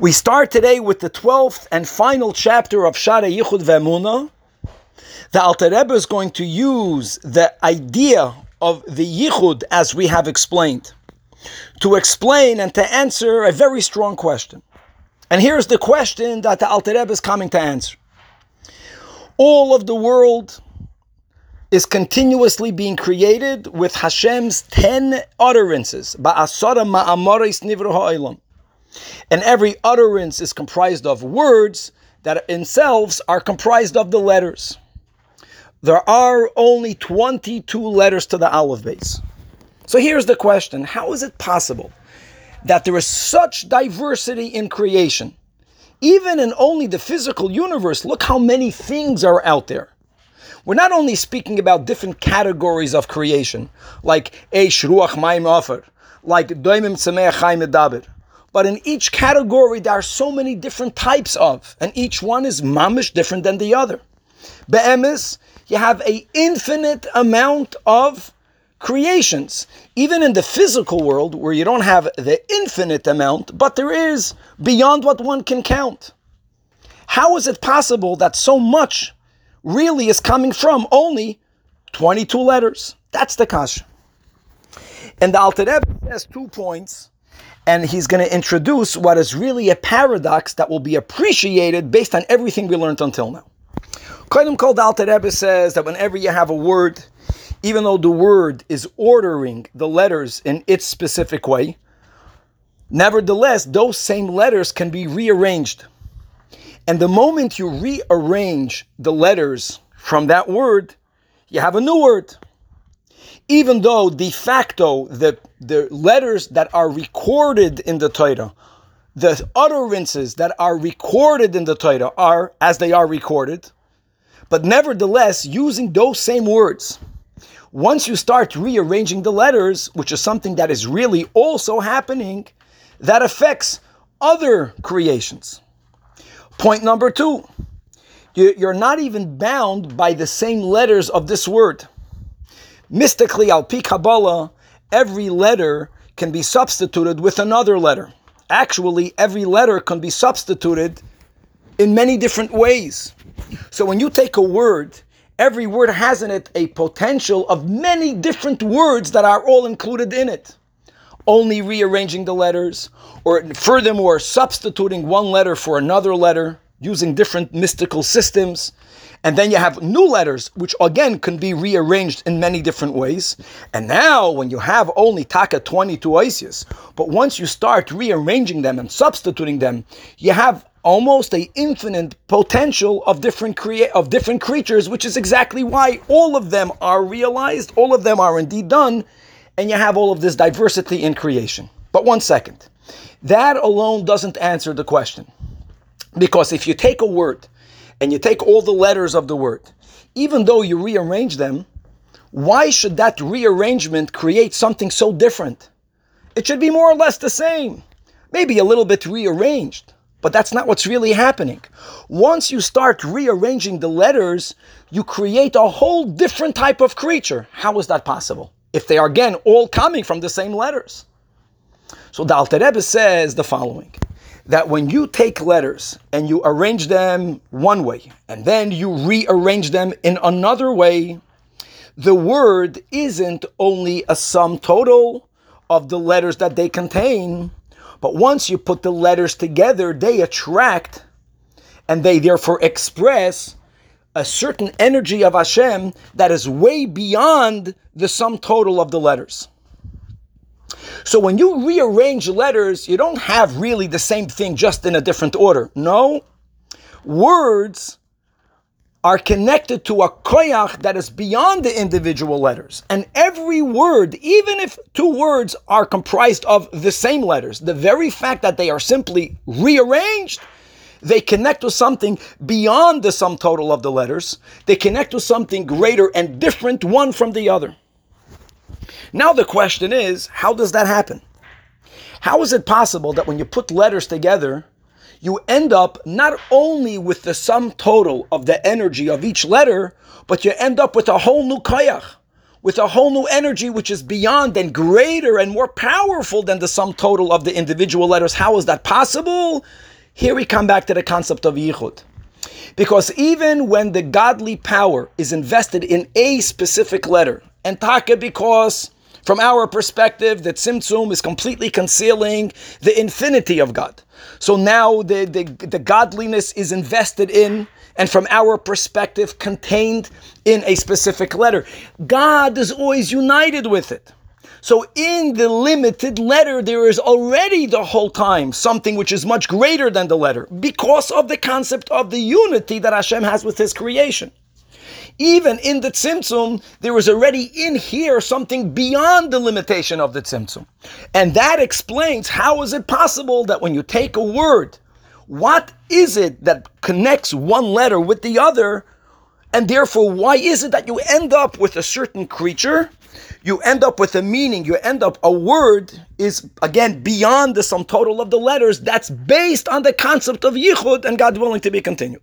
We start today with the 12th and final chapter of Shara Yichud Ve'emuna. The Alter Rebbe is going to use the idea of the Yichud as we have explained to explain and to answer a very strong question. And here's the question that the Alter Rebbe is coming to answer. All of the world is continuously being created with Hashem's 10 utterances. Ba'asara ma'amoris nivru. And every utterance is comprised of words that themselves are comprised of the letters. There are only 22 letters to the Aleph Beis. So here's the question How is it possible that there is such diversity in creation? Even in only the physical universe, look how many things are out there. We're not only speaking about different categories of creation, like Eish Ruach Maim Ofer, like Doimim Tzemeach Chaim Medaber, but in each category, there are so many different types of, and each one is mamish different than the other. Be'emes, you have a infinite amount of creations, even in the physical world where you don't have the infinite amount, but there is beyond what one can count. How is it possible that so much really is coming from only 22 letters? That's the kasha. And the Alter Rebbe has two points and he's going to introduce what is really a paradox that will be appreciated based on everything we learned until now. Kodim Kol Alter Rebbe says that whenever you have a word, even though the word is ordering the letters in its specific way, nevertheless, those same letters can be rearranged. And the moment you rearrange the letters from that word, you have a new word even though de facto the, the letters that are recorded in the Torah, the utterances that are recorded in the Torah are as they are recorded, but nevertheless, using those same words, once you start rearranging the letters, which is something that is really also happening, that affects other creations. Point number two, you're not even bound by the same letters of this word. Mystically, al pi Kabbalah, every letter can be substituted with another letter. Actually, every letter can be substituted in many different ways. So when you take a word, every word has in it a potential of many different words that are all included in it. Only rearranging the letters, or furthermore, substituting one letter for another letter, using different mystical systems. And then you have new letters, which again can be rearranged in many different ways. And now, when you have only Taka 22 osios, but once you start rearranging them and substituting them, you have almost a infinite potential of different crea- of different creatures, which is exactly why all of them are realized, all of them are indeed done, and you have all of this diversity in creation. But one second, that alone doesn't answer the question, because if you take a word and you take all the letters of the word, even though you rearrange them, why should that rearrangement create something so different? It should be more or less the same, maybe a little bit rearranged, but that's not what's really happening. Once you start rearranging the letters, you create a whole different type of creature. How is that possible? If they are again all coming from the same letters. So the Alter Rebbe says the following that when you take letters and you arrange them one way and then you rearrange them in another way, the word isn't only a sum total of the letters that they contain, but once you put the letters together, they attract and they therefore express a certain energy of Hashem that is way beyond the sum total of the letters. So when you rearrange letters, you don't have really the same thing just in a different order. No, words are connected to a koyach that is beyond the individual letters. And every word, even if two words are comprised of the same letters, the very fact that they are simply rearranged, they connect to something beyond the sum total of the letters. They connect to something greater and different one from the other. Now the question is, how does that happen? How is it possible that when you put letters together, you end up not only with the sum total of the energy of each letter, but you end up with a whole new koyach? with a whole new energy which is beyond and greater and more powerful than the sum total of the individual letters. How is that possible? Here we come back to the concept of Yichud. Because even when the godly power is invested in a specific letter, and taka because from our perspective, that Tzimtzum is completely concealing the infinity of God. So now the, the, the godliness is invested in, and from our perspective, contained in a specific letter. God is always united with it. So in the limited letter, there is already the whole time something which is much greater than the letter because of the concept of the unity that Hashem has with His creation. Even in the Tzimtzum, there is already in here something beyond the limitation of the Tzimtzum. And that explains how is it possible that when you take a word, what is it that connects one letter with the other? And therefore, why is it that you end up with a certain creature you end up with a meaning, you end up a word is again beyond the sum total of the letters. That's based on the concept of yichud and God willing to be continued.